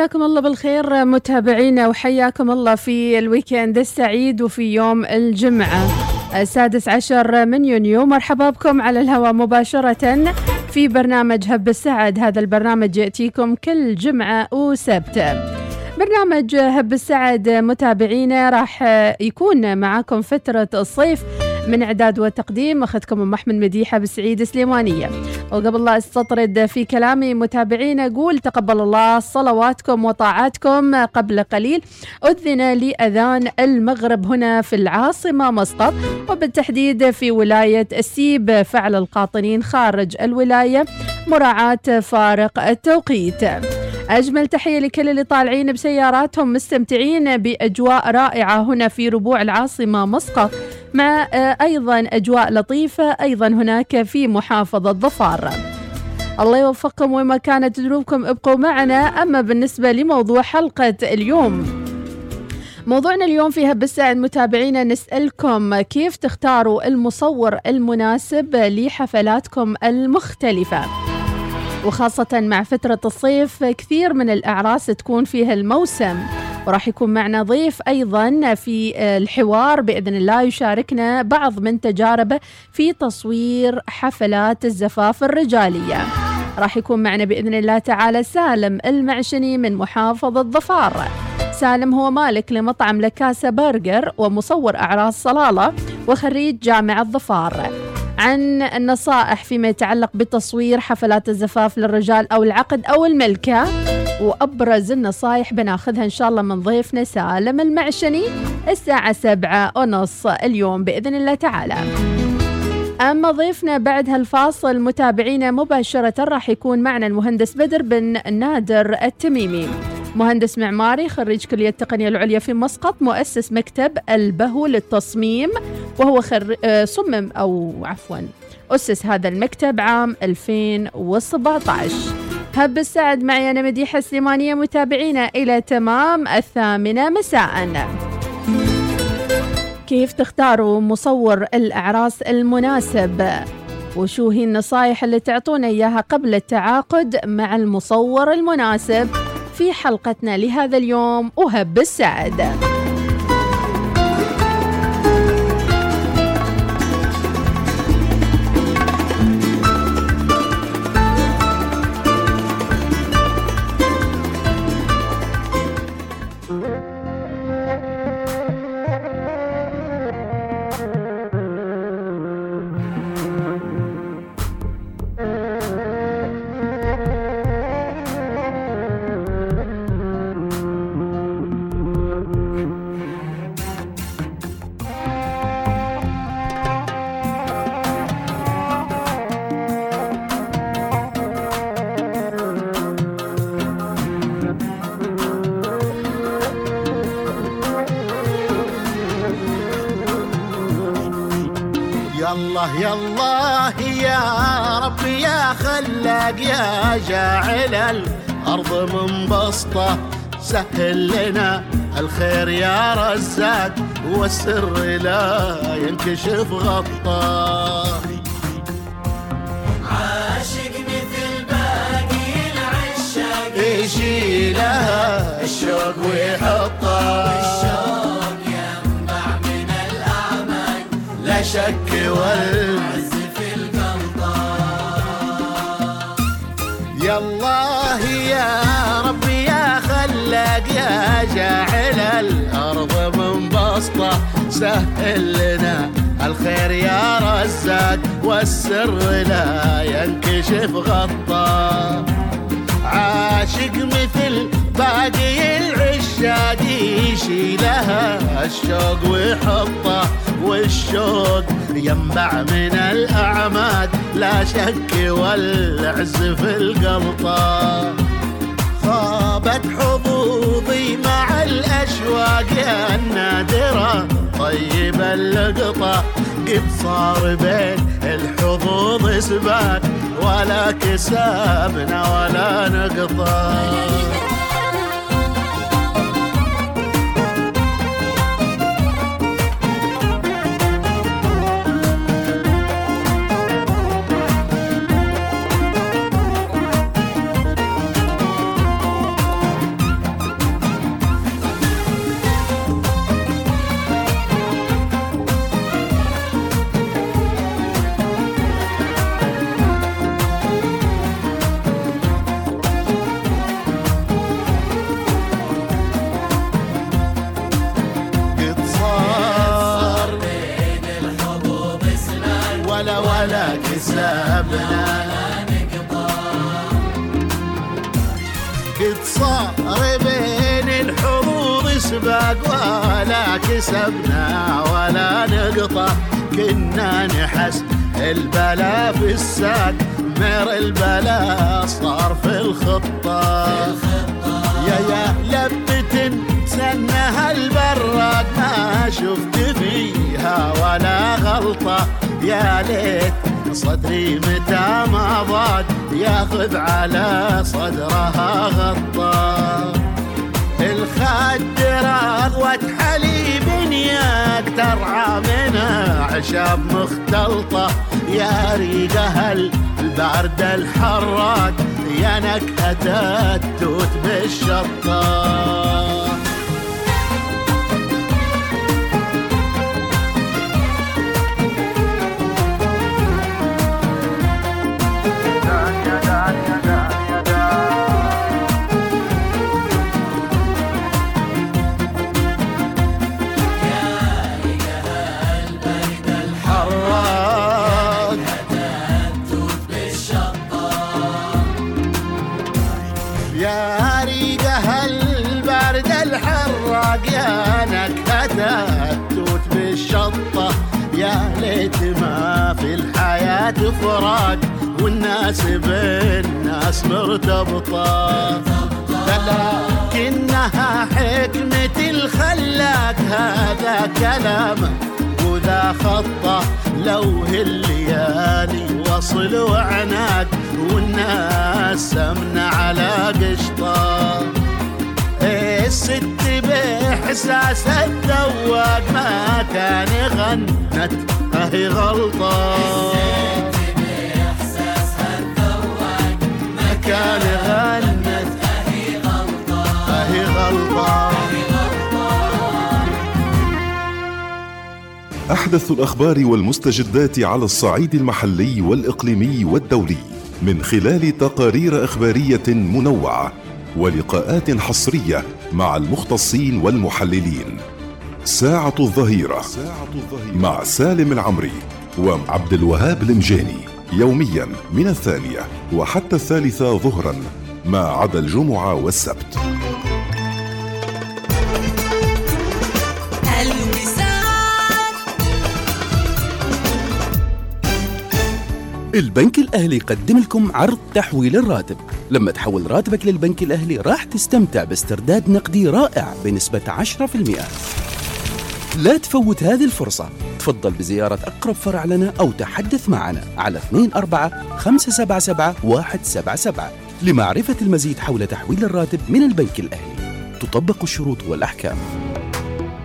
مساكم الله بالخير متابعينا وحياكم الله في الويكند السعيد وفي يوم الجمعة السادس عشر من يونيو. مرحبا بكم على الهواء مباشرة في برنامج هب السعد. هذا البرنامج يأتيكم كل جمعة وسبت. برنامج هب السعد متابعينا راح يكون معاكم فترة الصيف من إعداد وتقديم أخذكم أم أحمد مديحة بالسعيد سليمانية. وقبل لا أستطرد في كلامي متابعين أقول تقبل الله صلواتكم وطاعاتكم قبل قليل. أذن لأذان المغرب هنا في العاصمة مسقط وبالتحديد في ولاية السيب فعل القاطنين خارج الولاية مراعاة فارق التوقيت. أجمل تحية لكل اللي طالعين بسياراتهم مستمتعين بأجواء رائعة هنا في ربوع العاصمة مسقط. مع أيضا أجواء لطيفة أيضا هناك في محافظة ظفار. الله يوفقكم وما كانت ذنوبكم ابقوا معنا. أما بالنسبة لموضوع حلقة اليوم موضوعنا اليوم فيها بالسعد متابعينا نسألكم كيف تختاروا المصور المناسب لحفلاتكم المختلفة. وخاصة مع فترة الصيف كثير من الأعراس تكون فيها الموسم. وراح يكون معنا ضيف أيضا في الحوار بإذن الله يشاركنا بعض من تجاربه في تصوير حفلات الزفاف الرجالية. راح يكون معنا بإذن الله تعالى سالم المعشني من محافظة ظفار سالم هو مالك لمطعم لكاسة برجر ومصور أعراس صلالة وخريج جامعة ظفار عن النصائح فيما يتعلق بتصوير حفلات الزفاف للرجال أو العقد أو الملكة. وأبرز النصائح بناخذها إن شاء الله من ضيفنا سالم المعشني الساعة سبعة ونص اليوم بإذن الله تعالى. أما ضيفنا بعد هالفاصل متابعينا مباشرة راح يكون معنا المهندس بدر بن نادر التميمي. مهندس معماري خريج كلية التقنية العليا في مسقط مؤسس مكتب البهو للتصميم وهو خر... صمم أو عفوا أسس هذا المكتب عام 2017 هب السعد معي أنا مديحة سليمانية متابعينا إلى تمام الثامنة مساءً. كيف تختاروا مصور الأعراس المناسب؟ وشو هي النصائح اللي تعطونا إياها قبل التعاقد مع المصور المناسب؟ في حلقتنا لهذا اليوم وهب السعد جاعل الأرض منبسطة سهل لنا الخير يا رزاق والسر لا ينكشف غطاه عاشق مثل باقي العشاق. يشيلها الشوق ويحطه. الشوق ينبع من الأعماق. لا شك وال سهل لنا الخير يا رزاق والسر لا ينكشف غطاه عاشق مثل باقي العشاق يشيلها الشوق ويحطه والشوق ينبع من الأعماد لا شك والعز في القلطة. خابت حظوظي مع الأشواق النادرة. طيب اللقطة قد صار بين الحظوظ سباق ولا كسابنا ولا نقطة. سبنا قد صار بين الحظوظ سباق ولا كسبنا ولا نقطة كنا نحس البلا في الساق مر البلا صار في الخطة يا يا لبة سنها البراق ما شفت فيها ولا غلطة يا ليت صدري متى ما ضاق ياخذ على صدرها غطى الخد رغوة حليب ياك ترعى من أعشاب مختلطة. يا ريقها البرد الحراق يا نكهة التوت بالشطة الحياة فراق والناس بالناس مرتبطة لكنها حكمة الخلاق هذا كلامه وذا خطة. لو الليالي وصل وعناق والناس سمنة على قشطة. الست بإحساس الذواق ما كان غنت أهي غلطة. أحدث الأخبار والمستجدات على الصعيد المحلي والإقليمي والدولي من خلال تقارير إخبارية منوعة ولقاءات حصرية مع المختصين والمحللين. ساعة الظهيرة مع سالم العمري وعبد الوهاب المجاني يوميا من الثانية وحتى الثالثة ظهرا ما عدا الجمعة والسبت. البنك الأهلي يقدم لكم عرض تحويل الراتب. لما تحول راتبك للبنك الأهلي راح تستمتع باسترداد نقدي رائع بنسبة 10% لا تفوت هذه الفرصة. تفضل بزيارة أقرب فرع لنا أو تحدث معنا على 24 577 177 لمعرفة المزيد حول تحويل الراتب من البنك الأهلي تطبق الشروط والأحكام.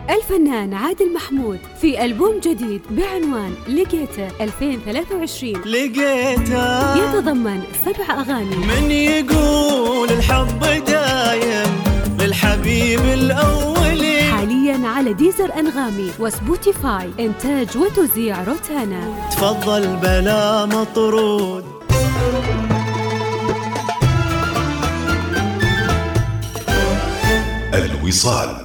الفنان عادل محمود في ألبوم جديد بعنوان لقيته 2023 لقيته يتضمن سبع أغاني. من يقول الحب دايم للحبيب الأولي حاليا على Deezer أنغامي و Spotify. إنتاج وتوزيع روتانا. تفضل بلا مطرود. الوصال.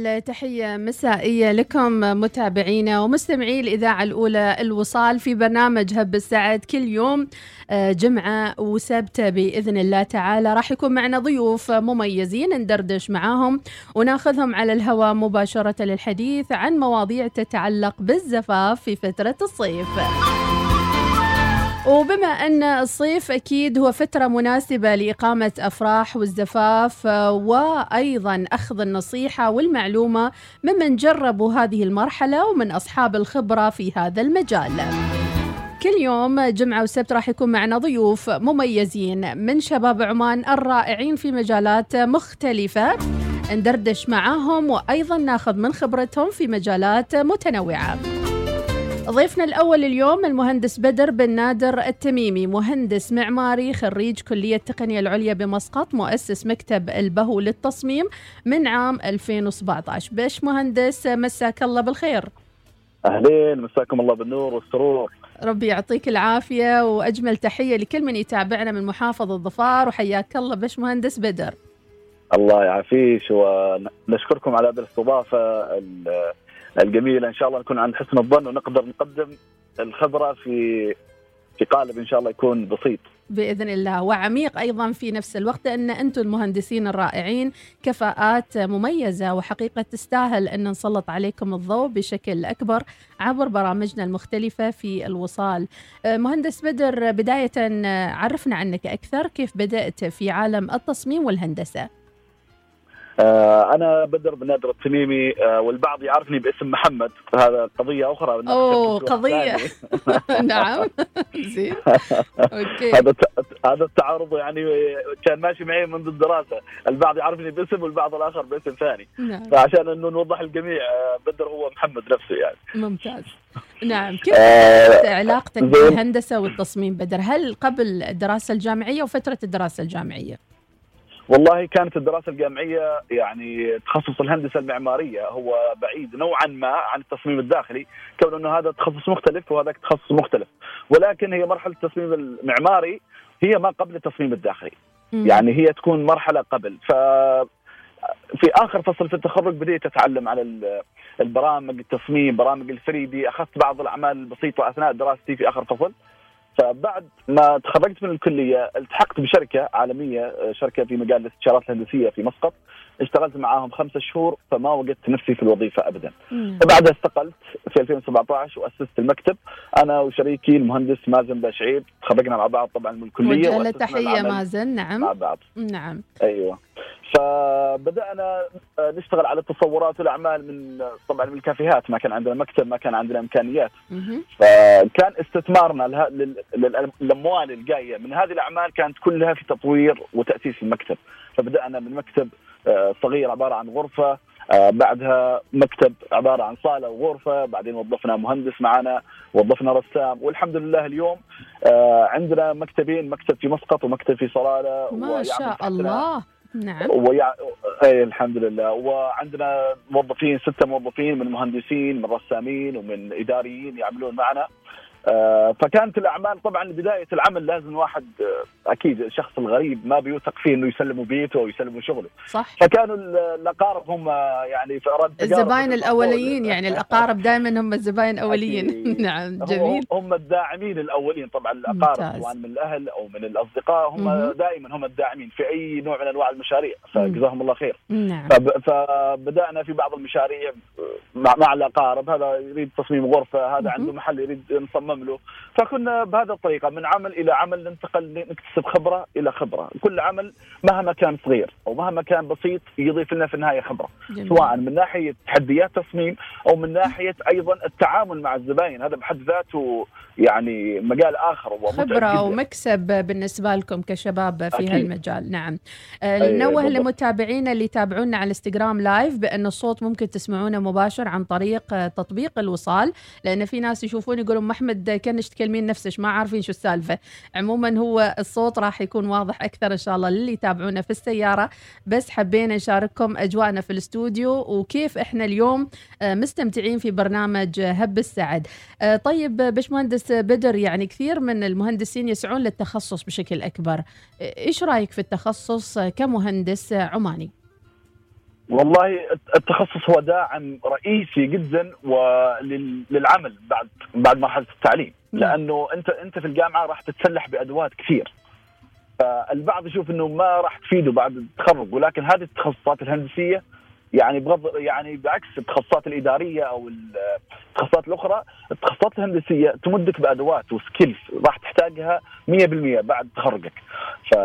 أجمل تحية مسائية لكم متابعينا ومستمعي الإذاعة الأولى الوصال في برنامج هب السعد كل يوم آه، جمعة وسبت بإذن الله تعالى. راح يكون معنا ضيوف مميزين ندردش معاهم وناخذهم على الهواء مباشرة للحديث عن مواضيع تتعلق بالزفاف في فترة الصيف. وبما أن الصيف أكيد هو فترة مناسبة لإقامة أفراح والزفاف وأيضا أخذ النصيحة والمعلومة ممن جربوا هذه المرحلة ومن أصحاب الخبرة في هذا المجال. كل يوم جمعة وسبت راح يكون معنا ضيوف مميزين من شباب عمان الرائعين في مجالات مختلفة. ندردش معاهم وأيضا ناخذ من خبرتهم في مجالات متنوعة. ضيفنا الأول اليوم المهندس بدر بن نادر التميمي مهندس معماري خريج كلية التقنية العليا بمسقط مؤسس مكتب البهو للتصميم من عام 2017 بش مهندس مساك الله بالخير. أهلين مساكم الله بالنور والسرور. ربي يعطيك العافية وأجمل تحية لكل من يتابعنا من محافظة ظفار وحياك الله بش مهندس بدر. الله يعافيش ونشكركم على هذه الاستضافة ال- الجميله إن شاء الله نكون عند حسن الظن ونقدر نقدم الخبرة في في قالب إن شاء الله يكون بسيط. بإذن الله. وعميق أيضا في نفس الوقت أن أنتم المهندسين الرائعين كفاءات مميزة وحقيقة تستاهل أن نسلط عليكم الضوء بشكل أكبر عبر برامجنا المختلفة في الوصال. آه، مهندس بدر بداية آه، عرفنا عنك أكثر. كيف بدأت في عالم التصميم والهندسة؟ آه أنا بدر بن نادر التميمي آه والبعض يعرفني باسم محمد. هذا قضية أخرى قضية. الثاني. نعم. زين. أوكي. هذا هذا التعارض يعني كان ماشي معي منذ الدراسة. البعض يعرفني باسم والبعض الآخر باسم ثاني. نعم. فعشان انه نوضح الجميع آه، بدر هو محمد نفسه يعني. ممتاز. نعم. كيف آه، بدأت علاقتك زين. بالهندسة والتصميم بدر؟ هل قبل الدراسة الجامعية وفترة الدراسة الجامعية؟ والله كانت الدراسة الجامعية يعني تخصص الهندسة المعمارية هو بعيد نوعا ما عن التصميم الداخلي كون أنه هذا تخصص مختلف وهذاك تخصص مختلف. ولكن هي مرحلة التصميم المعماري هي ما قبل التصميم الداخلي. مم. يعني هي تكون مرحلة قبل. ف في آخر فصل في التخرج بديت أتعلم على ال- البرامج التصميم برامج الثري دي أخذت بعض الأعمال البسيطة أثناء دراستي في آخر فصل. فبعد ما تخرجت من الكلية التحقت بشركة عالمية آه، شركة في مجال الاستشارات الهندسية في مسقط. اشتغلت معاهم خمسة شهور فما وجدت نفسي في الوظيفة ابدا. مم. فبعدها استقلت في 2017 وأسست المكتب. أنا وشريكي المهندس مازن باشعيب تخرجنا مع بعض طبعا من الكلية وجه له وأسسنا تحية العمل مازن مع نعم بعض. نعم. أيوه. فبدأنا آه، نشتغل على التصورات والاعمال من طبعا من الكافيهات. ما كان عندنا مكتب ما كان عندنا إمكانيات. فكان استثمارنا للأموال الجاية من هذه الأعمال كانت كلها في تطوير وتأسيس المكتب. فبدأنا من مكتب آه، صغير عبارة عن غرفة آه، بعدها مكتب عبارة عن صالة وغرفة بعدين وظفنا مهندس معنا وظفنا رسام والحمد لله اليوم عندنا مكتبين مكتب في مسقط ومكتب في صلالة ما شاء الله. نعم. ويع... اي الحمد لله. وعندنا موظفين ستة موظفين من مهندسين من رسامين ومن إداريين يعملون معنا. فكانت الأعمال طبعا بداية العمل لازم واحد آه، أكيد الشخص الغريب ما بيوثق فيه إنه يسلموا بيته ويسلموا شغله صح فكانوا ال- الأقارب هم يعني الزباين نقول. يعني الأقارب دائما هم الزباين الأوليين أكيد. نعم جميل هم الداعمين الأولين طبعا الأقارب. سواء من الأهل أو من الأصدقاء هم. دائما هم الداعمين في أي نوع من أنواع المشاريع. فجزاهم الله خير نعم فب- فبدأنا في بعض المشاريع مع, مع الأقارب هذا يريد تصميم غرفة هذا. عنده محل يريد نصمم له فكنا بهذه الطريقة من عمل إلى عمل ننتقل نكتسب خبرة إلى خبرة كل عمل مهما كان صغير أو مهما كان بسيط يضيف لنا في النهاية خبرة جميل. سواء من ناحية تحديات تصميم أو من ناحية أيضا التعامل مع الزباين هذا بحد ذاته يعني مجال آخر جداً. ومكسب بالنسبة لكم كشباب في أكيد. هالمجال نعم آه، ننوه. لمتابعينا اللي يتابعونا على الانستغرام لايف بأن الصوت ممكن تسمعونه مباشر عن طريق آه، تطبيق الوصال لأن في ناس يشوفون يقولون ما أحمد كانش تكلمين نفسك ما عارفين شو السالفة. عموما هو الصوت راح يكون واضح أكثر إن شاء الله للي يتابعونا في السيارة. بس حبينا نشارككم أجواءنا في الاستوديو وكيف إحنا اليوم آه، مستمتعين في برنامج آه، هب السعد. آه، طيب باشمهندس بدر يعني كثير من المهندسين يسعون للتخصص بشكل أكبر، إيش رأيك في التخصص كمهندس عماني؟ والله التخصص هو داعم رئيسي جدا ولل- للعمل بعد بعد مرحلة التعليم. لأنه انت أنت في الجامعة راح تتسلح بأدوات كثير فالبعض يشوف إنه ما راح تفيده بعد التخرج ولكن هذه التخصصات الهندسية يعني بغض يعني بعكس التخصصات الإدارية أو التخصصات الأخرى التخصصات الهندسية تمدك بأدوات وسكيلز راح تحتاجها 100% بعد تخرجك. ف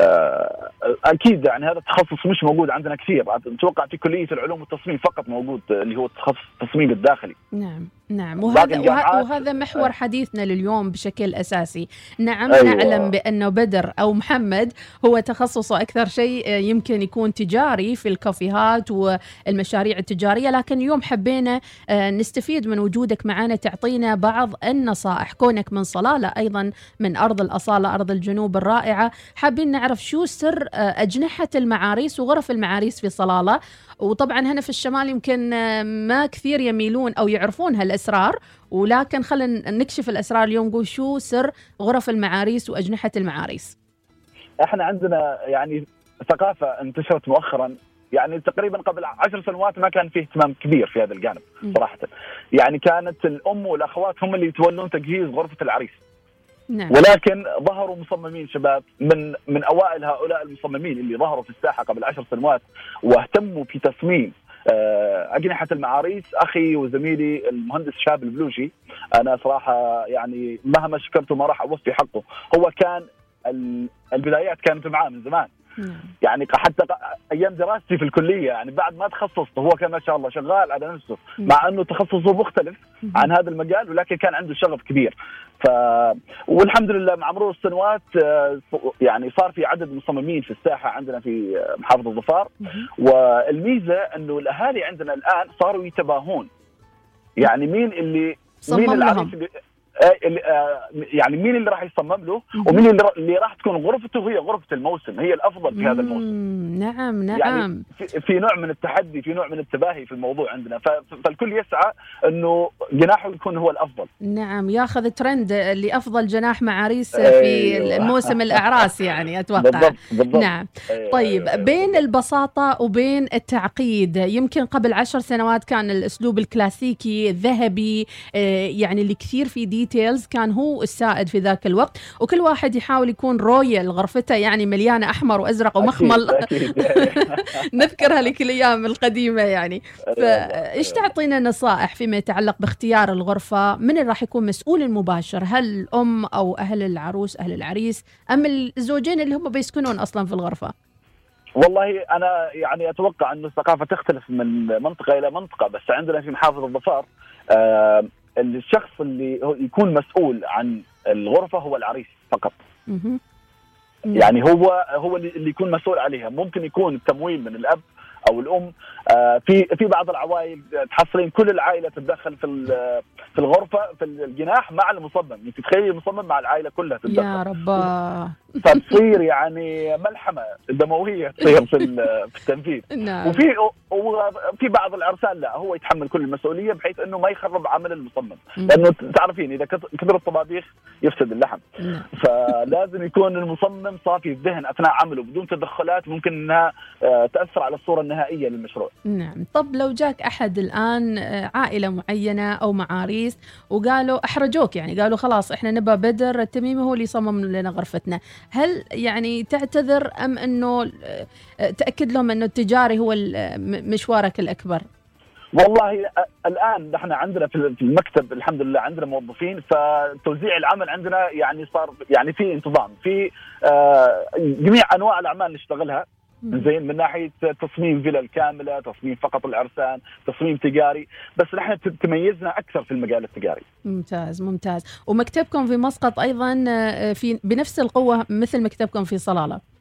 آه، أكيد يعني هذا التخصص مش موجود عندنا كثير. أتوقع في كلية العلوم والتصميم فقط موجود اللي هو التخصص التصميم الداخلي. نعم نعم. وهذا وهذا محور حديثنا لليوم بشكل أساسي. نعم أيوة. نعلم بانه بدر أو محمد هو تخصصه أكثر شيء آه، يمكن يكون تجاري في الكافيهات والمشاريع التجارية. لكن اليوم حبينا آه، نستفيد من وجودك معنا تعطينا بعض النصائح. كونك من صلالة أيضا من أرض الأصالة أرض الجنوب الرائعة. حابين نعرف شو سر آه، أجنحة المعاريس وغرف المعاريس في صلالة. وطبعا هنا في الشمال يمكن آه، ما كثير يميلون أو يعرفون هالأسرار. ولكن خلينا نكشف الأسرار اليوم نقول شو سر غرف المعاريس وأجنحة المعاريس. إحنا عندنا يعني ثقافة انتشرت مؤخرا. يعني تقريبا قبل عشر سنوات ما كان فيه اهتمام كبير في هذا الجانب. صراحة. يعني كانت الأم والأخوات هم اللي يتولون تجهيز غرفة العريس. نعم. ولكن ظهروا مصممين شباب من من أوائل هؤلاء المصممين اللي ظهروا في الساحة قبل عشر سنوات واهتموا في تصميم آه، أجنحة المعاريس. أخي وزميلي المهندس شاب البلوشي أنا صراحة يعني مهما شكرته ما راح أوفي حقه. هو كان ال- البدايات كانت معاه من زمان. يعني حتى أيام دراستي في الكلية يعني بعد ما تخصصت هو كان ما شاء الله شغال على نفسه مع إنه تخصصه مختلف عن هذا المجال ولكن كان عنده شغف كبير. ف والحمد لله مع مرور السنوات آه، يعني صار في عدد مصممين في الساحة عندنا في آه، محافظة ظفار. والميزة إنه الأهالي عندنا الآن صاروا يتباهون. يعني مين اللي مين العريس اللي يعني مين اللي راح يصمم له ومين اللي, راح تكون غرفته هي غرفة الموسم هي الأفضل في هذا الموسم. نعم نعم يعني في, في نوع من التحدي في نوع من التباهي في الموضوع عندنا. فالكل يسعى إنه جناحه يكون هو الأفضل. نعم ياخذ ترند لافضل جناح معاريس في أيوة. الموسم الأعراس يعني أتوقع. بالضبط بالضبط. نعم. أيوة، طيب أيوة،. بين البساطة وبين التعقيد يمكن قبل عشر سنوات كان الأسلوب الكلاسيكي الذهبي آه، يعني اللي كثير في details كان هو السائد في ذاك الوقت وكل واحد يحاول يكون royal غرفته يعني مليانة أحمر وأزرق ومخمل. نذكرها لك الأيام القديمة يعني فإيش أيوة. تعطينا نصائح فيما يتعلق باختيار الغرفة من اللي راح يكون مسؤول المباشر هل الأم أو أهل العروس أهل العريس أم الزوجين اللي هم بيسكنون أصلا في الغرفة والله أنا يعني أتوقع انه الثقافة تختلف من منطقة إلى منطقة بس عندنا في محافظة الظفار آه الشخص اللي يكون مسؤول عن الغرفة هو العريس فقط. يعني هو هو اللي اللي يكون مسؤول عليها ممكن يكون التمويل من الأب أو الأم. آه، في في بعض العوائل تحصلين كل العائلة تتدخل في ال- في الغرفة في الجناح مع المصمم. انت تخيلي المصمم مع العائلة كلها يا تتدخل رب فتصير يعني ملحمة دموية تصير في ال- في التنفيذ. نعم. وفي وفي بعض العرسان لا هو يتحمل كل المسؤولية بحيث إنه ما يخرب عمل المصمم. مم. لأنه تعرفين إذا كث- كثر الطبابيخ يفسد اللحم. نعم. فلازم يكون المصمم صافي الذهن أثناء عمله بدون تدخلات ممكن إنها آه، تأثر على الصورة النهائيه للمشروع. نعم. طب لو جاك أحد الآن آه، عائلة معينة أو معاريس وقالوا أحرجوك يعني قالوا خلاص إحنا نبى بدر التميمي هو اللي يصمم لنا غرفتنا. هل يعني تعتذر أم أنه آه، تأكد لهم أنه التجاري هو آه، مشوارك الأكبر؟ والله الآن نحن عندنا في المكتب الحمد لله عندنا موظفين فتوزيع العمل عندنا يعني صار يعني في انتظام في جميع أنواع الأعمال نشتغلها. زين من ناحية تصميم فيلا كامله، تصميم فقط العرسان، تصميم تجاري، بس نحن تميزنا أكثر في المجال التجاري. ممتاز ممتاز. ومكتبكم في مسقط أيضا آه، في بنفس القوة مثل مكتبكم في صلالة.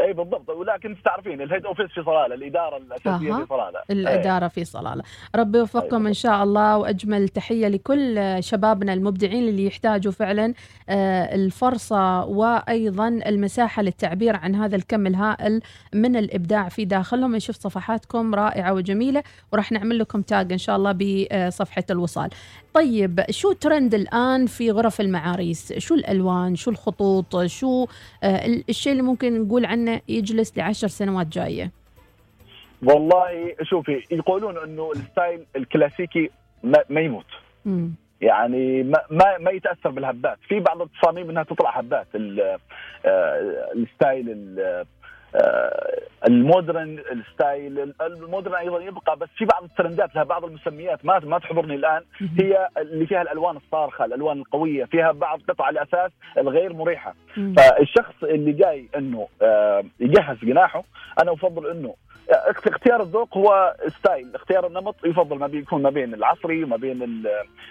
اي بالضبط. ولكن تعرفين ال head office في صلالة، الإدارة الأساسية أها. في صلالة. إيه. الإدارة في صلالة. ربي يوفقكم إن شاء الله وأجمل تحية لكل شبابنا المبدعين اللي يحتاجوا فعلا آه، الفرصة وأيضا المساحة للتعبير عن هذا الكم الهائل من الإبداع في داخلهم. نشوف صفحاتكم رائعة وجميلة وراح نعمل لكم tag إن شاء الله بصفحة الوصال. طيب شو ترند الآن في غرف المعاريس؟ شو الألوان؟ شو الخطوط؟ شو آه، الشيء اللي ممكن نقول عنه يجلس لعشر سنوات جاية. والله شوفي يقولون إنه ال style الكلاسيكي ما, ما يموت. مم. يعني ما ما, ما يتأثر بالهبات. في بعض التصاميم إنها تطلع هبات آه، الستايل ال- المودرن الستايل المودرن أيضا يبقى بس في بعض الترندات لها بعض المسميات ما ما تحضرني الآن. هي اللي فيها الألوان الصارخة الألوان القوية فيها بعض قطع الأثاث الغير مريحة. فالشخص اللي جاي إنه آه، يجهز جناحه أنا أفضل إنه اختيار الذوق هو style. اختيار النمط يفضل ما بيكون ما بين العصري وما بين ال-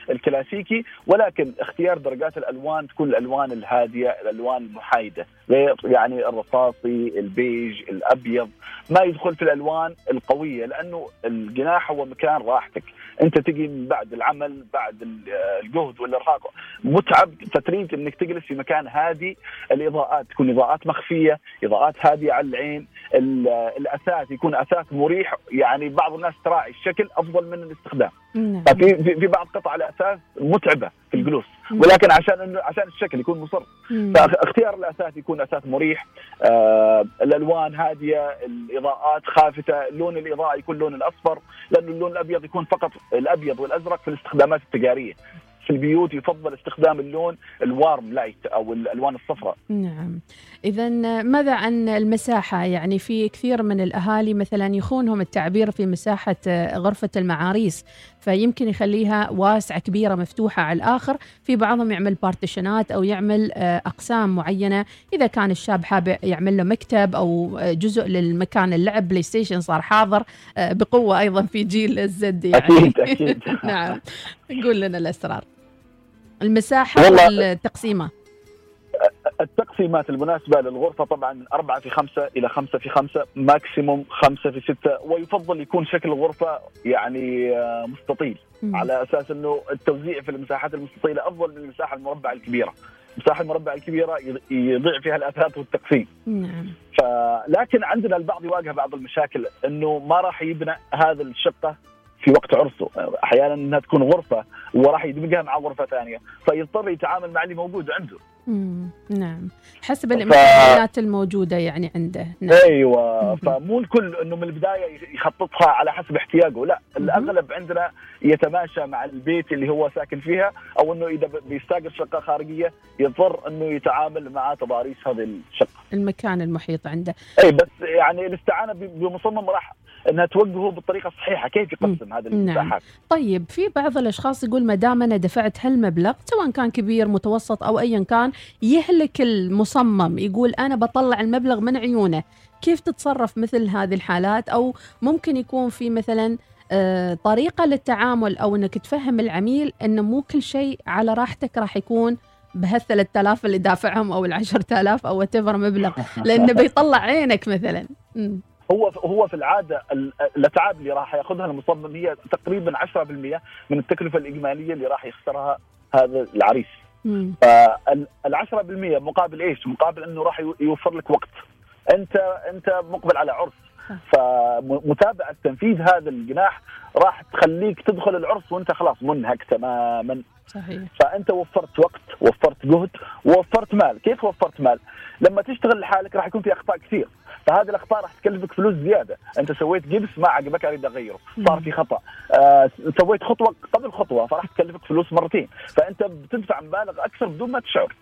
الكلاسيكي ولكن اختيار درجات الألوان تكون الألوان الهادية الألوان المحايدة. يعني الرصاصي البيج الأبيض. ما يدخل في الألوان القوية لأنه الجناح هو مكان راحتك. انت تجي بعد العمل بعد ال- الجهد والارهاق. متعب فتريد انك تجلس في مكان هادي. الإضاءات تكون إضاءات مخفية إضاءات هادية على العين. ال- الأثاث يكون أثاث مريح. يعني بعض الناس تراعي الشكل أفضل من الاستخدام. نعم. ففي في بعض قطع الأثاث متعبة في الجلوس. ولكن عشان انه عشان الشكل يكون مصر. فاختيار الأثاث يكون أثاث مريح. آه الألوان هادية الإضاءات خافتة لون الاضاءه يكون لون الأصفر لأنه اللون الأبيض يكون فقط الأبيض والأزرق في الاستخدامات التجارية. في البيوت يفضل استخدام اللون الوارم لايت أو الألوان الصفراء. نعم. إذا ماذا عن المساحة؟ يعني في كثير من الأهالي مثلا يخونهم التعبير في مساحة آه، غرفة المعاريس. فيمكن يخليها واسعة كبيرة مفتوحة على الآخر. في بعضهم يعمل بارتيشنات أو يعمل آه، أقسام معينة. إذا كان الشاب حاب يعمل له مكتب أو آه، جزء للمكان اللعب بلاي ستيشن صار حاضر آه، بقوة أيضا في جيل ال Z يعني. أكيد أكيد. نعم. قول لنا الأسرار. المساحة والله- والتقسيمة. التقسيمات المناسبة للغرفة طبعا أربعة في خمسة إلى خمسة في خمسة maximum خمسة في ستة ويفضل يكون شكل الغرفة يعني آه، مستطيل. مم. على أساس أنه التوزيع في المساحات المستطيلة أفضل من المساحة المربعة الكبيرة. المساحة المربعة الكبيرة يض- يضيع فيها الأثاث والتقسيم. نعم. فلكن عندنا البعض يواجه بعض المشاكل أنه ما راح يبنى هذا الشقة في وقت عرسه. أحيانا إنها تكون غرفة وراح يدمجها مع غرفة ثانية. فيضطر يتعامل مع اللي موجود عنده. مم. نعم. حسب الامكانيات الموجودة يعني عنده. نعم. أيوه. فمو الكل إنه من البداية يخططها على حسب احتياجه. لا الأغلب عندنا يتماشى مع البيت اللي هو ساكن فيها أو إنه إذا بيستأجر شقة خارجية يضطر إنه يتعامل مع تضاريس هذه الشقة. المكان المحيط عنده. اي بس يعني الاستعانة بمصمم راح إنها توجهه بالطريقة الصحيحة. كيف يقسم هذه نعم. المساحات؟ طيب في بعض الأشخاص يقول ما دام أنا دفعت هالمبلغ سواء كان كبير متوسط أو ايا كان يهلك المصمم يقول أنا بطلع المبلغ من عيونه. كيف تتصرف مثل هذه الحالات؟ أو ممكن يكون في مثلا آه، طريقة للتعامل أو إنك تفهم العميل إنه مو كل شيء على راحتك راح يكون بهال 3000 اللي دافعهم أو ال 10000 أو وات مبلغ لأنه بيطلع عينك مثلا. هو هو في العادة ال- الأتعاب اللي راح يأخذها المصمم هي تقريبا 10% من التكلفة الإجمالية اللي راح يخسرها هذا العريس. فال 10% مقابل إيش؟ مقابل إنه راح يو- يوفر لك وقت. انت أنت مقبل على عرس فمتابعه تنفيذ هذا الجناح راح تخليك تدخل العرس وانت خلاص منهك تماما. صحيح. فأنت وفرت وقت وفرت جهد ووفرت مال. كيف وفرت مال؟ لما تشتغل لحالك راح يكون في أخطاء كثير. فهذه الأخطاء راح تكلفك فلوس زيادة. أنت سويت جبس ما عجبك أريد أغيره. صار في خطأ. آه سويت خطوة قبل خطوة فراح تكلفك فلوس مرتين. فأنت بتدفع مبالغ أكثر بدون ما تشعر.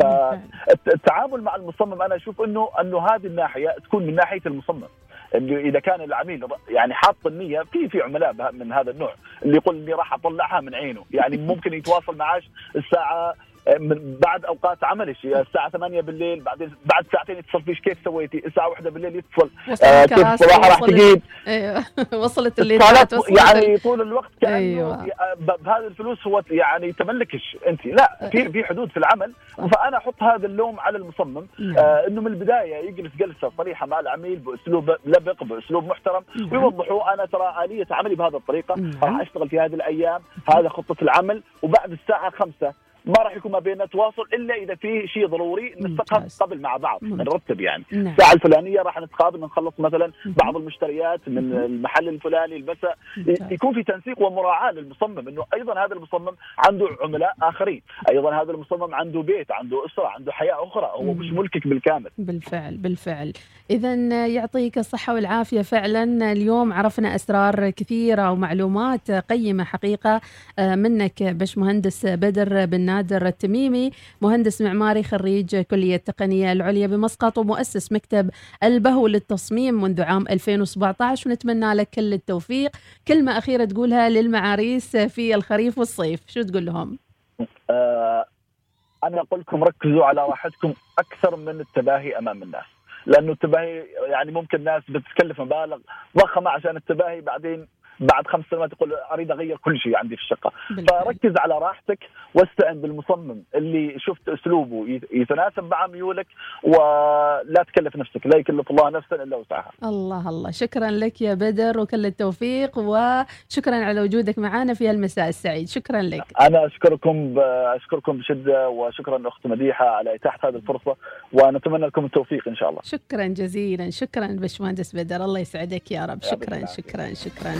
فالتعامل مع المصمم أنا أشوف انه إنه هذه الناحية تكون من ناحية المصمم. اللي إذا كان العميل يعني حاط النية في في عملاء من هذا النوع اللي يقول إني راح أطلعها من عينه. يعني ممكن يتواصل معاش الساعة بعد أوقات عملش الساعة 8 بالليل بعدين بعد ساعتين يتصل فيش كيف سويتي الساعة 1 بالليل يتصل آه كيف صراحة راح تجيب أيوه وصلت اللي يعني طول الوقت كأنه أيوة. بهذه الفلوس هو يعني تملكش أنت لا في في حدود في العمل صح. فأنا أحط هذا اللوم على المصمم نعم. آه إنه من البداية يجلس جلسة صريحة مع العميل بأسلوب لبق بأسلوب محترم نعم. ويوضحوا أنا ترى آلية عملي بهذه الطريقة نعم. راح أشتغل في هذه الأيام هذا خطة العمل وبعد الساعة خمسة ما راح يكون ما بيننا تواصل إلا إذا في شيء ضروري ممتاز. قبل مع بعض. نرتب يعني نعم الساعة الفلانية راح نتقابل نخلص مثلا. بعض المشتريات من. المحل الفلاني ممتاز. يكون في تنسيق ومراعاة للمصمم إنه أيضا هذا المصمم عنده عملاء آخرين، أيضا هذا المصمم عنده بيت، عنده أسرة، عنده حياة أخرى، هو مم. مش ملكك بالكامل. بالفعل بالفعل إذا يعطيك الصحة والعافية فعلا اليوم عرفنا أسرار كثيرة ومعلومات قيمة حقيقة آه، منك باش مهندس بدر بن نادر التميمي مهندس معماري خريج كلية التقنية العليا بمسقط ومؤسس مكتب البهو للتصميم منذ عام 2017 ونتمنى لك كل التوفيق كلمة أخيرة تقولها للمعاريس في الخريف والصيف شو تقول لهم؟ آه أنا أقول لكم ركزوا على راحتكم أكثر من التباهي أمام الناس. لأنه التباهي يعني ممكن ناس بتكلف مبالغ ضخمة عشان التباهي بعدين بعد خمس سنوات يقول أريد أغير كل شيء عندي في الشقة،. فركز على راحتك واستعن بالمصمم اللي شفت أسلوبه يت- يتناسب مع ميولك ولا تكلف نفسك، لا يكلف الله نفسا إلا وسعها. الله الله شكرا لك يا بدر وكل التوفيق وشكرا على وجودك معنا في المساء السعيد شكرا لك أنا أشكركم أشكركم بشدة وشكرا أخت مديحة على إتاحة هذه الفرصة ونتمنى لكم التوفيق إن شاء الله. شكرا جزيلا شكرا باشمهندس بدر الله يسعدك يا رب شكرا العافية. شكرا شكرا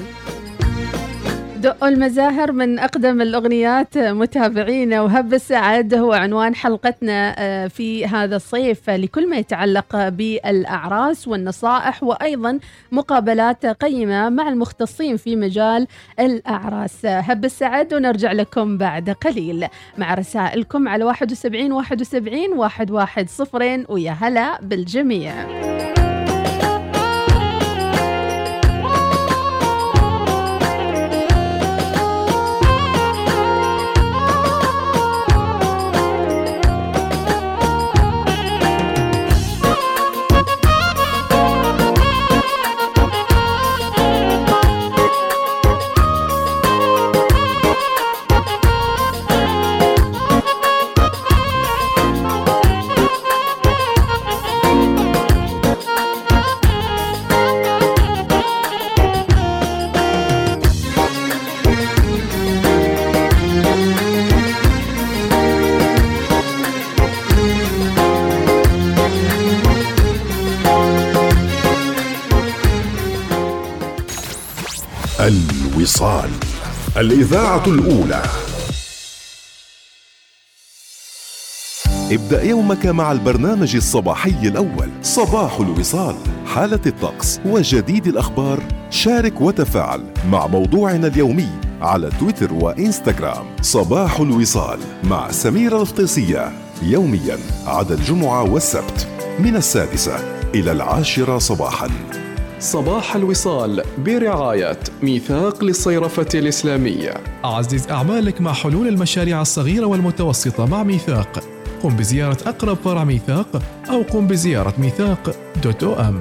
دق المزاهر من أقدم الأغنيات متابعينا وهب السعد هو عنوان حلقتنا آه، في هذا الصيف. لكل ما يتعلق بالأعراس والنصائح وأيضا مقابلات قيمة مع المختصين في مجال الأعراس. هب السعد ونرجع لكم بعد قليل مع رسائلكم على 71 71 واحد صفرين. ويا هلا بالجميع. الإذاعة الأولى. ابدأ يومك مع البرنامج الصباحي الأول. صباح الوصال. حالة الطقس وجديد الأخبار. شارك وتفاعل مع موضوعنا اليومي على تويتر وإنستغرام. صباح الوصال مع سميرة الفطيسية يوميا عدا الجمعة والسبت من السادسة إلى العاشرة صباحاً. صباح الوصال برعاية ميثاق للصيرفة الإسلامية. عزز أعمالك مع حلول المشاريع الصغيرة والمتوسطة مع ميثاق. قم بزيارة أقرب فرع ميثاق أو قم بزيارة ميثاق دوت أو أم.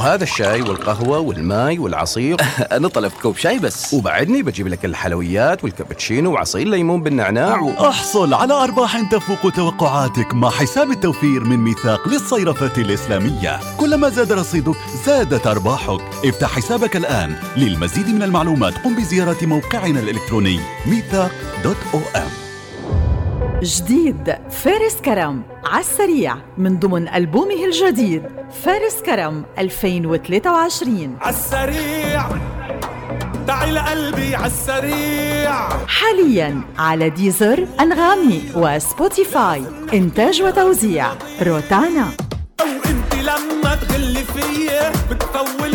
وهذا الشاي والقهوة والماي والعصير. أنا طلبت كوب شاي بس. وبعدني بجيب لك الحلويات والكابتشينو وعصير ليمون بالنعناع و... أحصل على أرباح تفوق توقعاتك مع حساب التوفير من ميثاق للصيرفة الإسلامية. كلما زاد رصيدك زادت أرباحك. افتح حسابك الآن. للمزيد من المعلومات قم بزيارة موقعنا الإلكتروني ميثاق دوت أو أم. جديد فارس كرم عالسريع من ضمن ألبومه الجديد فارس كرم 2023 عالسريع تعي لقلبي عالسريع حاليا على ديزر أنغامي وسبوتيفاي. إنتاج وتوزيع روتانا. أو أنت لما تغلي فيا بتفول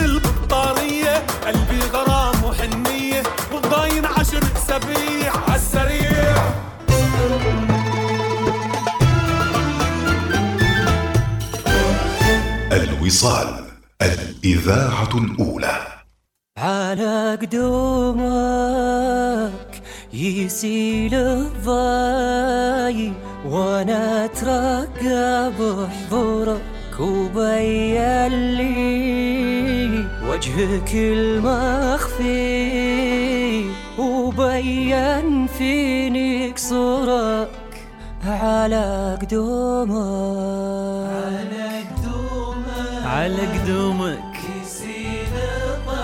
الوصال الإذاعة الأولى. على قدومك يسيل الضاي وأنا اترقب حضورك وبين لي وجهك المخفي وبين فيني قصورك على قدومك. على قدومك.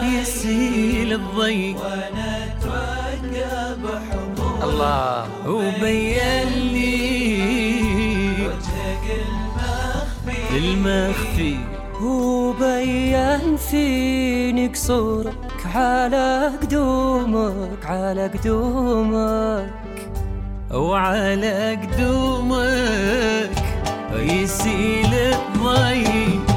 يسيل الضيق. وأنا اترقب حضورك الله. وبين لي وجهك المخفي المخفي وبين فيني قصورك على قدومك على قدومك. وعلى قدومك. يسيل الضيق.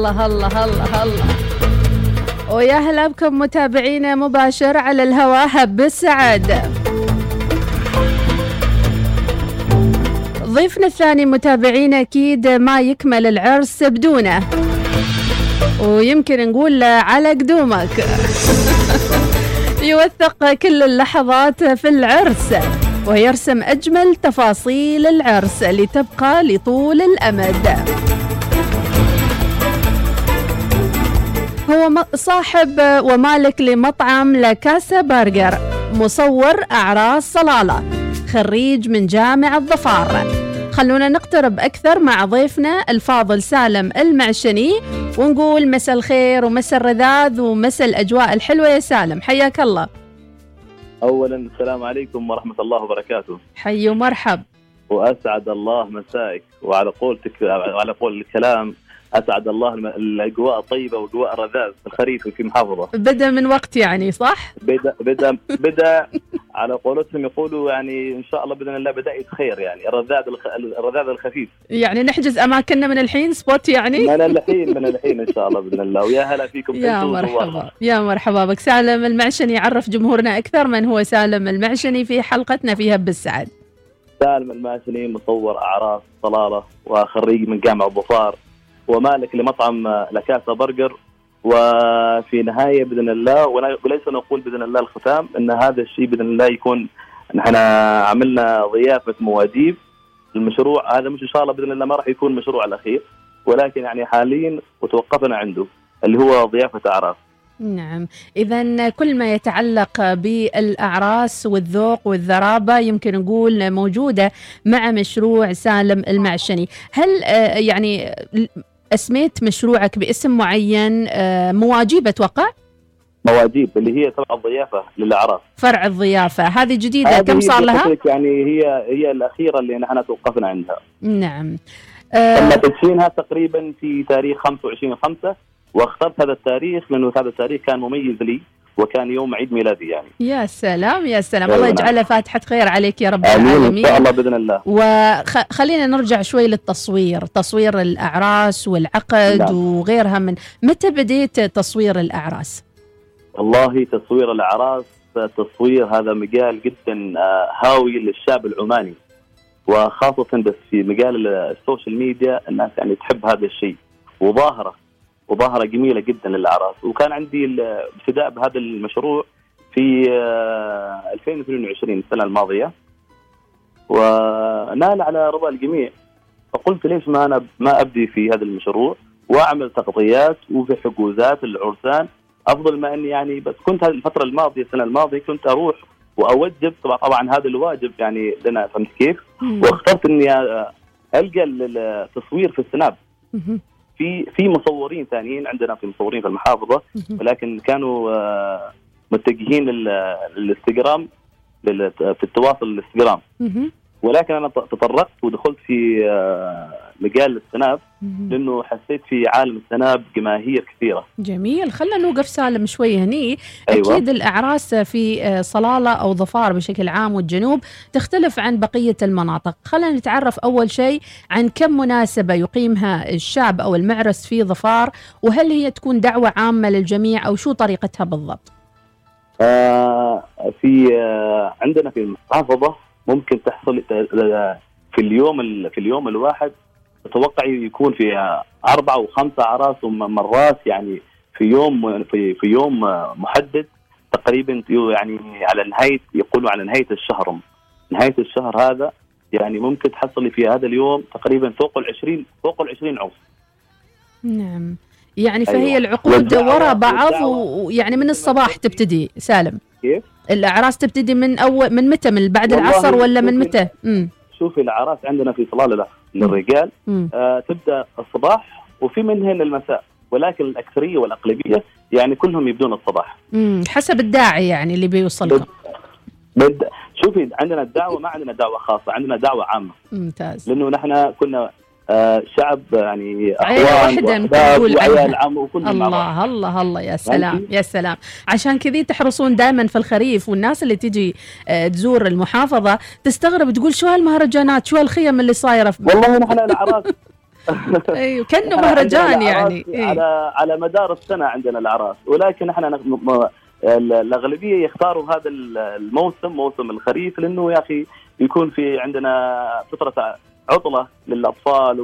الله الله الله الله. ويا هلا بكم متابعينا مباشر على الهواء هب السعادة ضيفنا الثاني متابعينا أكيد ما يكمل العرس بدونه. ويمكن نقول على قدومك. يوثق كل اللحظات في العرس ويرسم أجمل تفاصيل العرس لتبقى لطول الأمد. هو صاحب ومالك لمطعم لاكاسا برجر مصور أعراس صلالة خريج من جامعة ظفار خلونا نقترب أكثر مع ضيفنا الفاضل سالم المعشني ونقول مسا الخير ومسا الرذاذ ومسا الأجواء الحلوة يا سالم حياك الله. اولا السلام عليكم ورحمة الله وبركاته. حي ومرحب. وأسعد الله مسائك وعلى قولتك وعلى قول الكلام أسعد الله الأجواء الطيبه وأجواء الرذاذ الخريفي في محافظة. بدأ من وقت يعني صح؟ بدأ بدأ بدأ على قولتهم يقولوا يعني إن شاء الله بإذن الله بدايه خير يعني الرذاذ الخ... الرذاذ الخفيف. يعني نحجز أماكننا من الحين سبوت يعني؟ من الحين من الحين إن شاء الله بإذن الله. ويا هلا فيكم يا مرحبا. يا مرحبا بك. سالم المعشني عرف جمهورنا أكثر من هو سالم المعشني في حلقتنا في هب السعد. سالم الماشني مصور اعراس صلالة وخريج من جامعه ظفار ومالك لمطعم لكاسا برجر. وفي نهاية بإذن الله وليس نقول بإذن الله الختام إن هذا الشيء بإذن الله يكون نحن عملنا ضيافة مواديب المشروع هذا مش إن شاء الله بإذن الله ما راح يكون مشروع الاخير ولكن يعني حاليا وتوقفنا عنده اللي هو ضيافة اعراس نعم. إذا كل ما يتعلق بالأعراس والذوق والذرابة يمكن نقول موجودة مع مشروع سالم المعشني. هل آه، يعني أسميت مشروعك باسم معين آه، مواجيب أتوقع؟ مواديب اللي هي تبع الضيافه للاعراس فرع الضيافة. هذه جديدة هذه كم صار لها؟ يعني هي هي الأخيرة اللي نحن توقفنا عندها. نعم. تم آه، تدشينها تقريبا في تاريخ 25 5 واخترت هذا التاريخ لأنه هذا التاريخ كان مميز لي. وكان يوم عيد ميلادي يعني. يا سلام يا سلام. أيوة الله نعم. يجعله فاتحة خير عليك يا رب العالمين شاء الله بإذن الله. وخلينا نرجع شوي للتصوير تصوير الأعراس والعقد نعم. وغيرها من متى بديت تصوير الأعراس؟ والله تصوير الأعراس تصوير هذا مجال جدا آه، هاوي للشاب العماني. وخاصة بس في مجال ال social media الناس يعني تحب هذا الشيء. وظاهرة وظاهرة جميلة جدا للأعراس. وكان عندي الابتداء بهذا المشروع في آه، 2022 السنة الماضية. ونال على رضا الجميع. فقلت ليش ما أنا ما أبدي في هذا المشروع؟ وأعمل تغطيات وفي حجوزات للعرسان أفضل ما أني يعني بس كنت هذه الفترة الماضية السنة الماضية كنت أروح وأوجب. طبعا طبعا هذا الواجب يعني لنا فهمت كيف؟ واخترت أني آه، القى التصوير في السناب. في في مصورين ثانيين عندنا في مصورين في المحافظة ولكن كانوا آه، متجهين لل- للإنستغرام لل- في التواصل الإنستغرام. ولكن أنا تطرقت ودخلت في آه، مجال السناب لأنه حسيت في عالم السناب جماهير كثيرة. جميل. خلينا نوقف سالم شوي هني. أيوة. أكيد الأعراس في آه، صلالة أو ظفار بشكل عام والجنوب تختلف عن بقية المناطق. خلينا نتعرف أول شيء عن كم مناسبة يقيمها الشعب أو المعرس في ظفار وهل هي تكون دعوة عامة للجميع أو شو طريقتها بالضبط؟ آه، في آه، عندنا في المحافظة ممكن تحصل آه، في اليوم ال- في اليوم الواحد أتوقع يكون في أربعة وخمسه أعراس ومرات يعني في يوم في في يوم محدد تقريبا يعني على نهاية يقولوا على نهاية الشهر. نهاية الشهر هذا يعني ممكن تحصلي في هذا اليوم تقريبا فوق ال 20 فوق ال 20 عرس نعم. يعني فهي أيوة. العقود والدعوة- ورا بعض ويعني من الصباح تبتدي. سالم. كيف؟ الأعراس تبتدي من أول من متى؟ من بعد العصر ولا من متى؟ امم شوفي الأعراس عندنا في صلاله للرجال مم. آه تبدأ الصباح وفي منهن المساء. ولكن الأكثرية والاغلبيه يعني كلهم يبدون الصباح. امم حسب الداعي يعني اللي بيوصلكم. بد... شوفي عندنا الدعوة ما عندنا دعوة خاصة عندنا دعوة عامة. ممتاز. لأنه نحن كنا آه شعب يعني أخوان وأحباب وعيال عنها. عم وكلهم مع. الله الله الله يا سلام؟ يا سلام عشان كذي تحرصون دائما في الخريف والناس اللي تجي آه، تزور المحافظة تستغرب تقول شو هالمهرجانات شو هالخيم اللي صايرة في والله نحن الاعراس أيوه كانه مهرجان يعني إيه. على على مدار السنة عندنا الاعراس ولكن ال- الأغلبية يختاروا هذا ال- الموسم موسم الخريف لأنه يا أخي يكون في عندنا فترة عطله للأطفال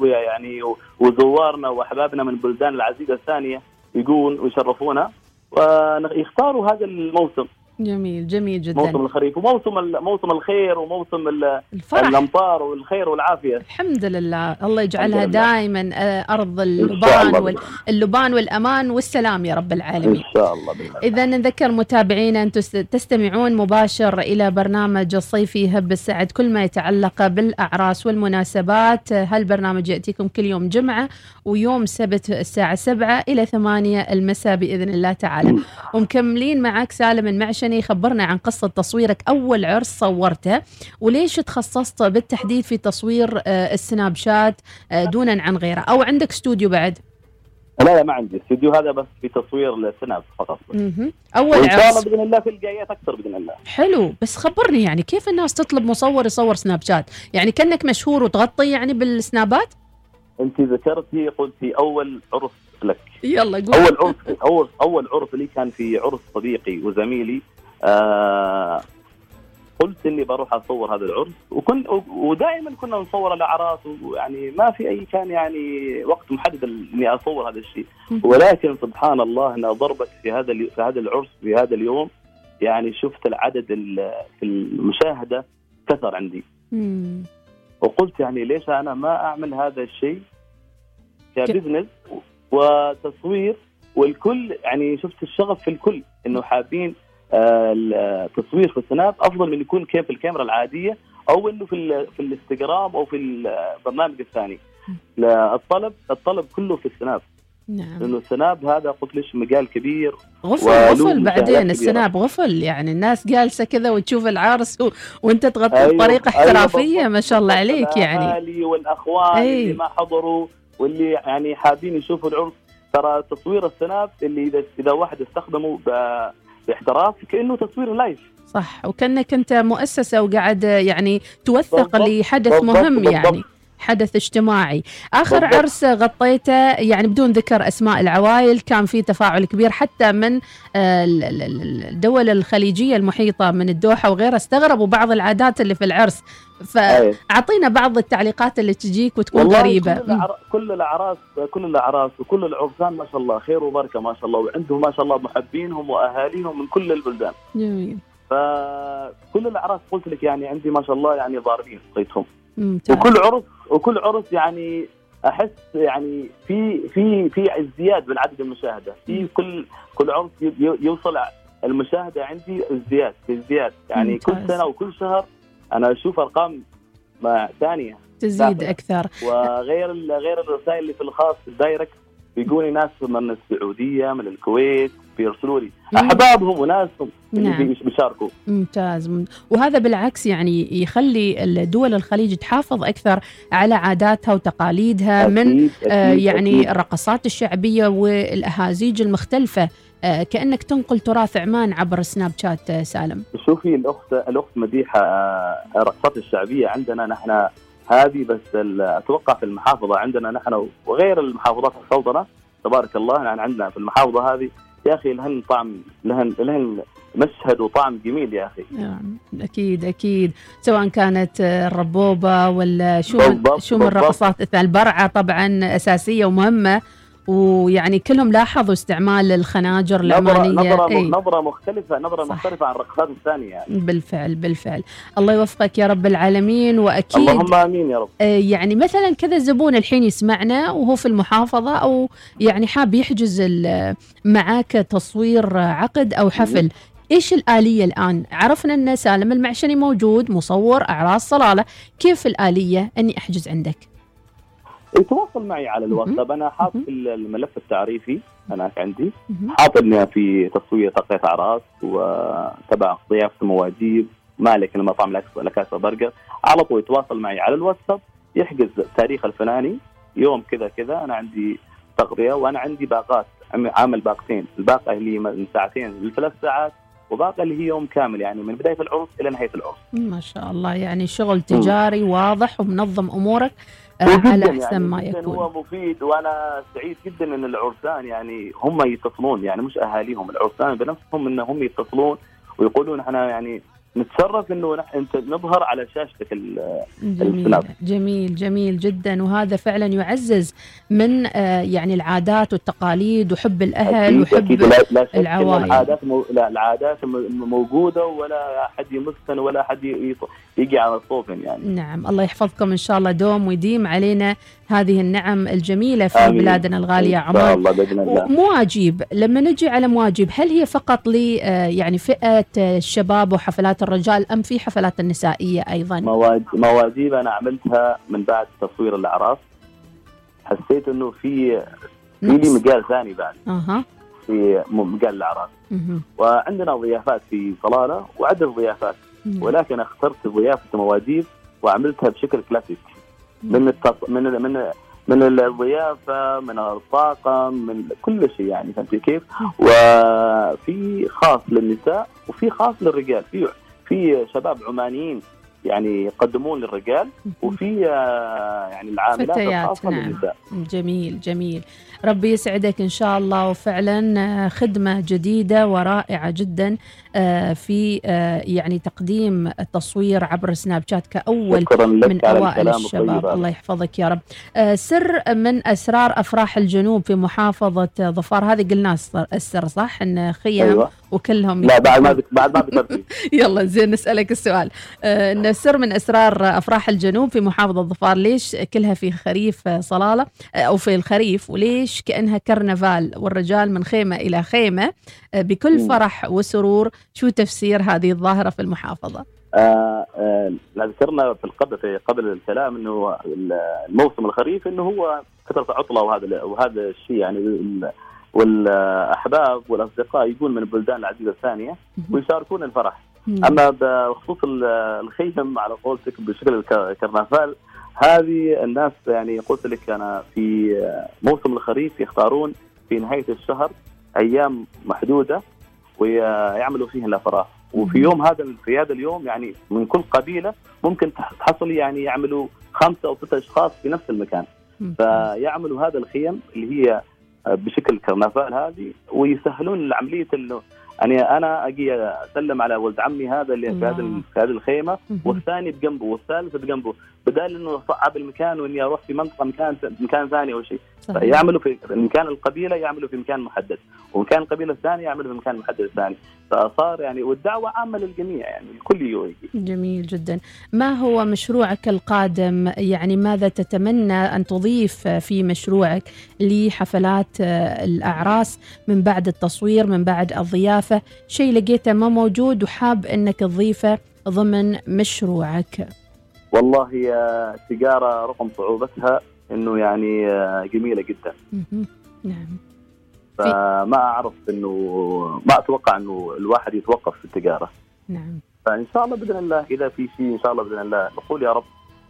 ويعني وزوارنا وأحبابنا من البلدان العزيزة الثانية يجون ويشرفونا. ويختاروا هذا الموسم. جميل جميل جدا. موسم الخريف وموسم موسم الخير وموسم ال- الفرح. الأمطار والخير والعافية. الحمد لله. الله يجعلها. دائما آه، أرض اللبان الله وال- اللبان والأمان والسلام يا رب العالمين. إن شاء الله إذا نذكر متابعينا تس- تستمعون مباشر إلى برنامج الصيفي هب السعد. كل ما يتعلق بالأعراس والمناسبات هالبرنامج يأتيكم كل يوم جمعة ويوم سبت الساعة 7 إلى 8 المساء بإذن الله تعالى. ومكملين معك سالم المعشني خبرنا عن قصة تصويرك. أول عرس صورته وليش تخصصت بالتحديد في تصوير آه، السناب شات آه، دونا عن غيره. أو عندك استوديو بعد؟ لا لا ما عندي. استوديو هذا بس في تصوير السناب فقط. مهم. أول وإن شاء الله عرس بإذن الله في الجايات أكثر بإذن الله. حلو. بس خبرني يعني كيف الناس تطلب مصور يصور سناب شات؟ يعني كأنك مشهور وتغطي يعني بالسنابات؟ أنت ذكرتي قلتي أول عرس لك. يلا قول. أول عرس أول أول عرس لي كان في عرس صديقي وزميلي. آه قلت إني بروح أصور هذا العرس وكن ودائما كنا نصور الأعراس ويعني ما في أي كان يعني وقت محدد إني أصور هذا الشيء. ولكن سبحان الله انها ضربت في هذا في هذا العرس في هذا اليوم يعني شفت العدد ال- في المشاهدة كثر عندي. مم. وقلت يعني ليش أنا ما أعمل هذا الشيء كبزنس وتصوير والكل يعني شفت الشغف في الكل إنه حابين التصوير في السناب أفضل من يكون كيف في الكاميرا العادية أو إنه في في الانستغرام أو في البرنامج الثاني الطلب الطلب كله في السناب نعم لأنه السناب هذا قلت ليش مجال كبير غفل غفل بعدين. السناب غفل يعني الناس جالسة كذا وتشوف العرس و... وأنت تغطي أيوة، بطريقة أيوة احترافية بالضبط. ما شاء الله عليك يعني الأهالي والأخوان أي. اللي ما حضروا واللي يعني حابين يشوفوا العرس ترى تصوير السناب اللي اذا إذا واحد استخدمه ب- باحتراف كأنه تصوير لايف صح وكأنك أنت مؤسسة وقاعد يعني توثق بالضبط، لحدث بالضبط، مهم بالضبط. يعني حدث اجتماعي. آخر بالضبط. عرس غطيته يعني بدون ذكر أسماء العوائل كان في تفاعل كبير حتى من آه، ال- ال- ال- الدول الخليجية المحيطة من الدوحة وغيرها استغربوا بعض العادات اللي في العرس. أي. فأعطينا بعض التعليقات اللي تجيك وتكون والله غريبة. كل الأعراس كل الأعراس كل الأعراس وكل العرسان ما شاء الله خير وبركة ما شاء الله وعندهم ما شاء الله محبينهم وأهاليهم من كل البلدان. جميل. فكل الأعراس قلت لك يعني عندي ما شاء الله يعني ضاربين صيتهم ممتاز وكل عرس وكل عرس يعني أحس يعني في في في ازدياد بالعدد المشاهدة. في كل كل عرس يوصل المشاهدة عندي ازدياد ازدياد. يعني كل ممتاز. سنة وكل شهر أنا أشوف أرقام ما ثانية تزيد. أكثر. وغير غير الرسائل اللي في الخاص في الدايركت بيجوني ناس من السعودية من الكويت بيرسلوا لي. أحبابهم وناسهم اللي نعم. بيش- بيشاركوا ممتاز مم- وهذا بالعكس يعني يخلي الدول الخليج تحافظ أكثر على عاداتها وتقاليدها من أكيد، آه أكيد، يعني أكيد. الرقصات الشعبية والأهازيج المختلفة آه كأنك تنقل تراث عمان عبر سناب شات آه سالم شوفي الأخت الأخت مديحة آه، الرقصات الشعبية عندنا نحن هذه بس أتوقع في المحافظة عندنا نحن وغير المحافظات السلطنه تبارك الله يعني عندنا في المحافظة هذه يا أخي لهن طعم لهن لهن مشهد وطعم جميل يا أخي. نعم أكيد أكيد. سواء كانت الربوبة ولا شو من شو من بالضبط. رقصات الث- البرعة طبعا أساسية ومهمة. ويعني كلهم لاحظوا استعمال الخناجر العمانيه نظرة. نظرة مختلفه نظرة مختلفة عن الرقصات الثانية يعني. بالفعل بالفعل. الله يوفقك يا رب العالمين وأكيد اللهم آمين يا رب. آه، يعني مثلا كذا زبون الحين يسمعنا وهو في المحافظة أو يعني حاب يحجز معاك تصوير عقد أو حفل. إيش الآلية الآن؟ عرفنا أن سالم المعشني موجود مصور أعراس صلالة. كيف الآلية أني أحجز عندك؟ يتواصل معي على الواتساب. أنا حاط في الملف التعريفي هناك عندي. حاط في تصوير تغطيه اعراس وتبع ضيافه مواجيب مالك المطعم لك- لكاسة برجر. على طول يتواصل معي على الواتساب يحجز تاريخ الفلاني. يوم كذا كذا أنا عندي تغطية وأنا عندي باقات عامل باقتين. الباقة اللي هي من ساعتين لثلاث ساعات وباقة اللي هي يوم كامل يعني من بداية العرس إلى نهاية العرس. ما شاء الله. يعني شغل تجاري واضح ومنظم وجداً على أحسن يعني ما يكون. هو مفيد وأنا سعيد جدا إن العرسان يعني هم يتصلون يعني مش أهاليهم العرسان بنفسهم إنهم يتصلون ويقولون إحنا يعني نتشرف إنه أنت نظهر على شاشتك السناب. جميل جميل جدا. وهذا فعلا يعزز من آه، يعني العادات والتقاليد وحب الأهل أكيد وحب أكيد. لا, العوائل. العادات مو... لا العادات موجودة ولا أحد يمسن ولا أحد ي... يجي على صوتهم يعني. نعم الله يحفظكم إن شاء الله. دوم ويديم علينا هذه النعم الجميلة في آمين. بلادنا الغالية إن شاء عمان. الله بإذن الله. مواجيب لما نجي على مواجيب هل هي فقط ل آه، يعني فئة آه، الشباب وحفلات الرجال أم في حفلات النسائية أيضا؟ مواج... مواجيب أنا عملتها من بعد تصوير الاعراس حسيت إنه في في لي. مجال ثاني بعد. أها. في مجال الاعراس مهم. وعندنا ضيافات في صلاله وعدة ضيافات. ولكن اخترت ضيافة مواجيب وعملتها بشكل كلاسيك. من التص... من ال... من من الضيافة من الطاقم من كل شيء يعني فهمت كيف؟ وفي خاص للنساء وفي خاص للرجال. في في شباب عمانيين يعني يقدمون للرجال وفي آه، يعني العاملات الخاصة نعم. للنساء. جميل جميل. ربي يسعدك إن شاء الله. وفعلا آه، خدمة جديدة ورائعة جدا آه، في آه، يعني تقديم التصوير عبر سناب شات كأول من أوائل الشباب. الله يحفظك يا رب. سر من أسرار أفراح الجنوب في محافظة ظفار. هذه قلنا السر- صح؟ أن خيام أيوة. وكلهم لا بعد ما بعد ما يلا زين نسألك السؤال. إن سر من أسرار أفراح الجنوب في محافظة ظفار ليش كلها في خريف صلالة؟ أو في الخريف وليش كأنها كرنفال والرجال من خيمة إلى خيمة آه، بكل. فرح وسرور شو تفسير هذه الظاهرة في المحافظة آه آه ذكرنا في القبل في قبل الكلام إنه الموسم الخريف إنه هو فترة عطلة وهذا وهذا الشيء يعني ال- والأحباب والأصدقاء يجون من البلدان العزيزة الثانية ويشاركون الفرح. أما بخصوص ال- الخيم على قولتك بشكل الك- الكرنفال هذه الناس يعني قلت لك أنا في موسم الخريف يختارون في نهاية الشهر أيام محدودة ويعملوا فيها الأفراح. وفي يوم هذا في هذا اليوم يعني من كل قبيلة ممكن تح- تحصل يعني يعملوا خمسة أو ستة أشخاص في نفس المكان. فيعملوا هذا الخيم اللي هي بشكل كرنفال هذه ويسهلون عمليه انه يعني أنا أجي أسلم على ولد عمي هذا اللي في هذا ال- في هذه الخيمة والثاني بجنبه والثالث بجنبه. بدال إنه صعب المكان وإني أروح في منطقة مكان مكان ثاني أو شيء. صحيح. فيعملوا في مكان القبيلة يعملوا في مكان محدد ومكان القبيلة الثانية يعملوا في مكان محدد ثاني فصار يعني والدعوة عامة للجميع يعني الكل يجي جميل جدا. ما هو مشروعك القادم؟ يعني ماذا تتمنى أن تضيف في مشروعك لحفلات الأعراس من بعد التصوير من بعد الضيافة؟ شيء لقيته ما موجود وحاب أنك تضيفه ضمن مشروعك. والله هي التجاره رغم صعوبتها إنه يعني آه، جميلة جدا. نعم. فما أعرف إنه ما أتوقع إنه الواحد يتوقف في التجارة. نعم. فإن شاء الله بإذن الله إذا في شيء إن شاء الله بإذن الله نقول يا رب.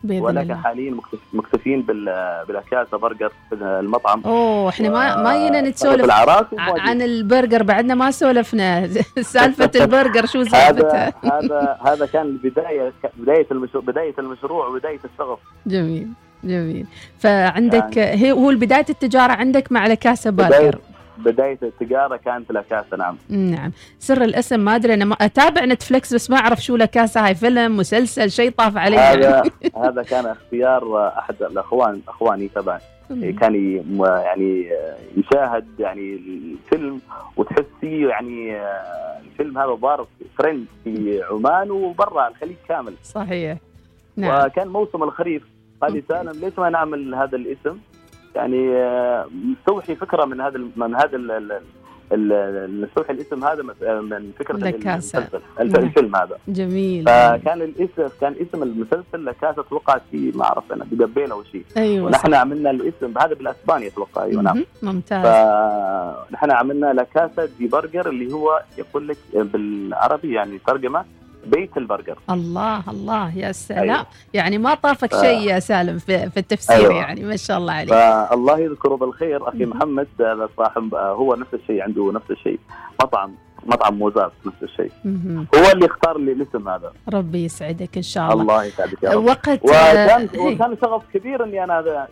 بإذن ولكن الله. حاليا مكتف- مكتفين بال بال La Casa Burger في المطعم. أوه إحنا ما ما جينا نتسولف العراس ع- عن البرجر بعدنا ما سولفنا. سالفة البرجر شو هذا سالفتها هذا هذا كان البدايه بداية المشروع بداية المشروع وبداية الشغف. جميل. جميل. فعندك هي هو بداية التجارة عندك مع لكاسا بدايه برجر بدايه التجارة كانت الاكاسا نعم. نعم. سر الاسم ما أدري أنا ما أتابع نتفلكس بس ما أعرف شو لكاسا هاي فيلم مسلسل شيء طاف علي. هذا يعني. هذا كان اختيار أحد الاخوان أخواني تبع كان ي- م- يعني يشاهد يعني الفيلم وتحسيه يعني آه، الفيلم هذا ضار ترند في عمان وبرا الخليج كامل. صحيح. نعم. وكان موسم الخريف. قال لي سالم ليش ما نعمل هذا الاسم يعني آه، مستوحي فكرة من هذا من هذا مستوحي الاسم هذا من- من فكرة. المسلسل نعم. الفيلم هذا جميل فكان الاسم كان اسم المسلسل لكاسا أتوقع في ما أعرف أنا بقبيل أو شيء أيوه نحن صح. عملنا الاسم هذا بالاسباني أتوقع أيوه نعم. ممتاز فنحن عملنا La Casa de Burger اللي هو يقول لك بالعربي يعني ترجمة بيت البرجر الله الله يا سلام. أيوة. يعني ما طافك ف- شيء يا سالم في, في التفسير أيوة. يعني ما شاء الله عليك. فالله يذكره بالخير أخي محمد هذا صاحب هو نفس الشيء عنده نفس الشيء. مطعم مطعم موزات نفس الشيء. هو اللي اختار لي الاسم هذا. ربي يسعدك إن شاء الله. الله يسعدك يا رب. وقت وكان هي. وكان شغف كبير إني أنا هذا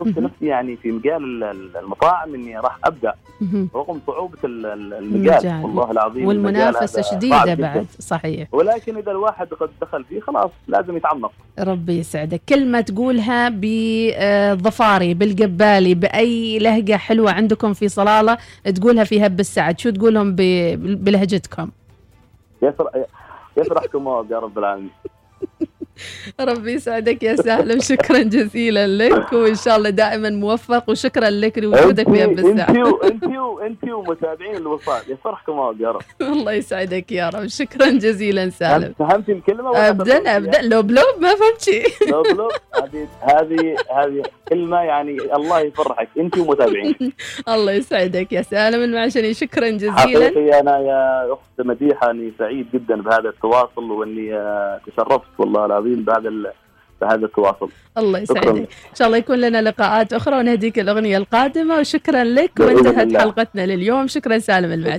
شفت. نفسي يعني في مجال ال- ال- المطاعم إني راح أبدأ. رغم صعوبة ال- ال- المجال. والله العظيم والمنافسة شديدة. بعد صحيح ولكن إذا الواحد قد دخل فيه خلاص لازم يتعمق ربي يسعدك كلمة تقولها بظفاري بالقبالي بأي لهجة حلوة عندكم في صلالة تقولها في هب السعد شو تقولهم بلهجتكم يسرح يسرحكم يا رب العالمين ربي يسعدك يا سالم شكرا جزيلا لك وإن شاء الله دائما موفق وشكرا لك لوجودك في هب انت السعد انت انت ومتابعين الوصال يسرحكم الله يا رب. الله يسعدك يا رب شكرا جزيلا سالم فهمتي الكلمة ولا ابدا ابدا لو بلوب ما فهمت شيء. لو بلو هذه هذه هذه كلمة يعني الله يفرحك أنت ومتابعين. الله يسعدك يا سالم المعشني شكرا جزيلا. حقيقي أنا يا أخت مديحة أني سعيد جدا بهذا التواصل وأني آه، تشرفت والله العظيم. بهذا ال- بهذا التواصل. الله. يسعدك. إن شاء الله يكون لنا لقاءات أخرى ونهديك الأغنية القادمة. وشكرا لك وانتهت. حلقتنا لليوم. شكرا سالم المعشري